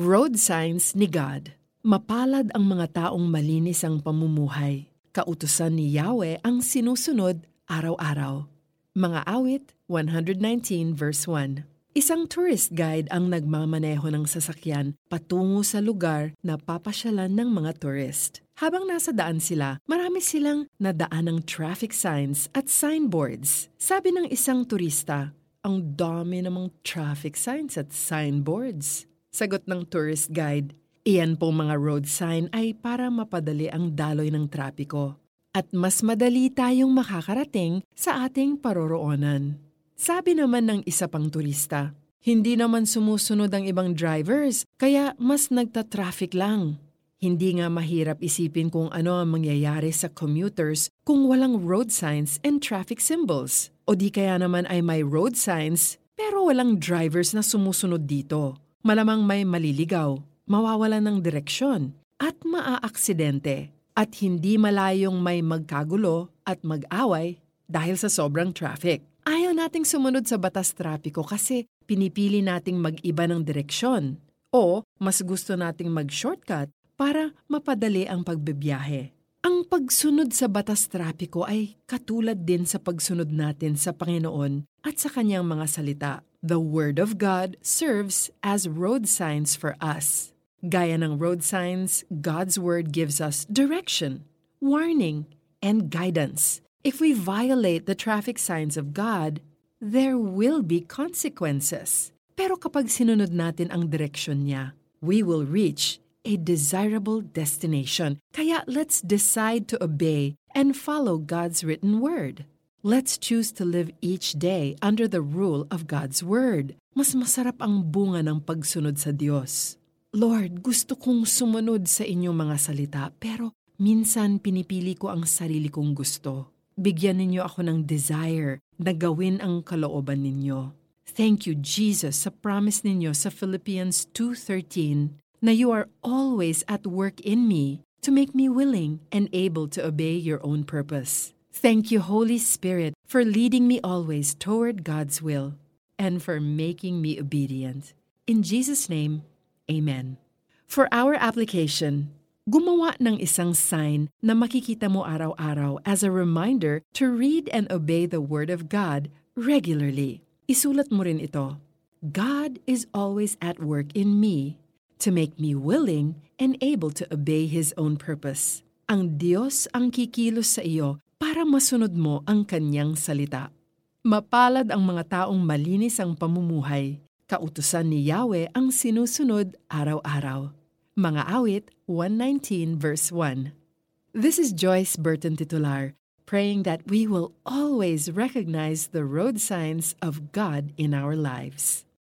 Road Signs ni God Mapalad ang mga taong malinis ang pamumuhay. Kautusan ni Yahweh ang sinusunod araw-araw. Mga awit 119 verse 1 Isang tourist guide ang nagmamaneho ng sasakyan patungo sa lugar na papasyalan ng mga tourist. Habang nasa daan sila, marami silang nadaan ng traffic signs at signboards. Sabi ng isang turista, ang dami namang traffic signs at signboards. Sagot ng tourist guide, iyan pong mga road sign ay para mapadali ang daloy ng trapiko at mas madali tayong makakarating sa ating paroroonan. Sabi naman ng isa pang turista, hindi naman sumusunod ang ibang drivers, kaya mas nagta-traffic lang. Hindi nga mahirap isipin kung ano ang mangyayari sa commuters kung walang road signs and traffic symbols. O di kaya naman ay may road signs pero walang drivers na sumusunod dito. Malamang may maliligaw, mawawalan ng direksyon, at maaaksidente. At hindi malayong may magkagulo at mag-away dahil sa sobrang traffic. Ayaw nating sumunod sa batas trapiko kasi pinipili nating mag-iba ng direksyon o mas gusto nating mag-shortcut para mapadali ang pagbibiyahe. Ang pagsunod sa batas trapiko ay katulad din sa pagsunod natin sa Panginoon at sa kanyang mga salita. The Word of God serves as road signs for us. Gaya ng road signs, God's Word gives us direction, warning, and guidance. If we violate the traffic signs of God, there will be consequences. Pero kapag sinunod natin ang direksyon niya, we will reach a desirable destination. Kaya let's decide to obey and follow God's written word. Let's choose to live each day under the rule of God's word. Mas masarap ang bunga ng pagsunod sa Diyos. Lord, gusto kong sumunod sa inyong mga salita, pero minsan pinipili ko ang sarili kong gusto. Bigyan ninyo ako ng desire na gawin ang kalooban ninyo. Thank you, Jesus, sa promise ninyo sa Philippians 2.13 na you are always at work in me to make me willing and able to obey your own purpose. Thank you, Holy Spirit, for leading me always toward God's will and for making me obedient. In Jesus' name, Amen. For our application, gumawa ng isang sign na makikita mo araw-araw as a reminder to read and obey the Word of God regularly. Isulat mo rin ito. God is always at work in me to make me willing and able to obey His own purpose. Ang Diyos ang kikilos sa iyo para masunod mo ang Kanyang salita. Mapalad ang mga taong malinis ang pamumuhay. Kautusan ni Yahweh ang sinusunod araw-araw. Mga awit 119 verse 1. This is Joyce Burton Titular, praying that we will always recognize the road signs of God in our lives.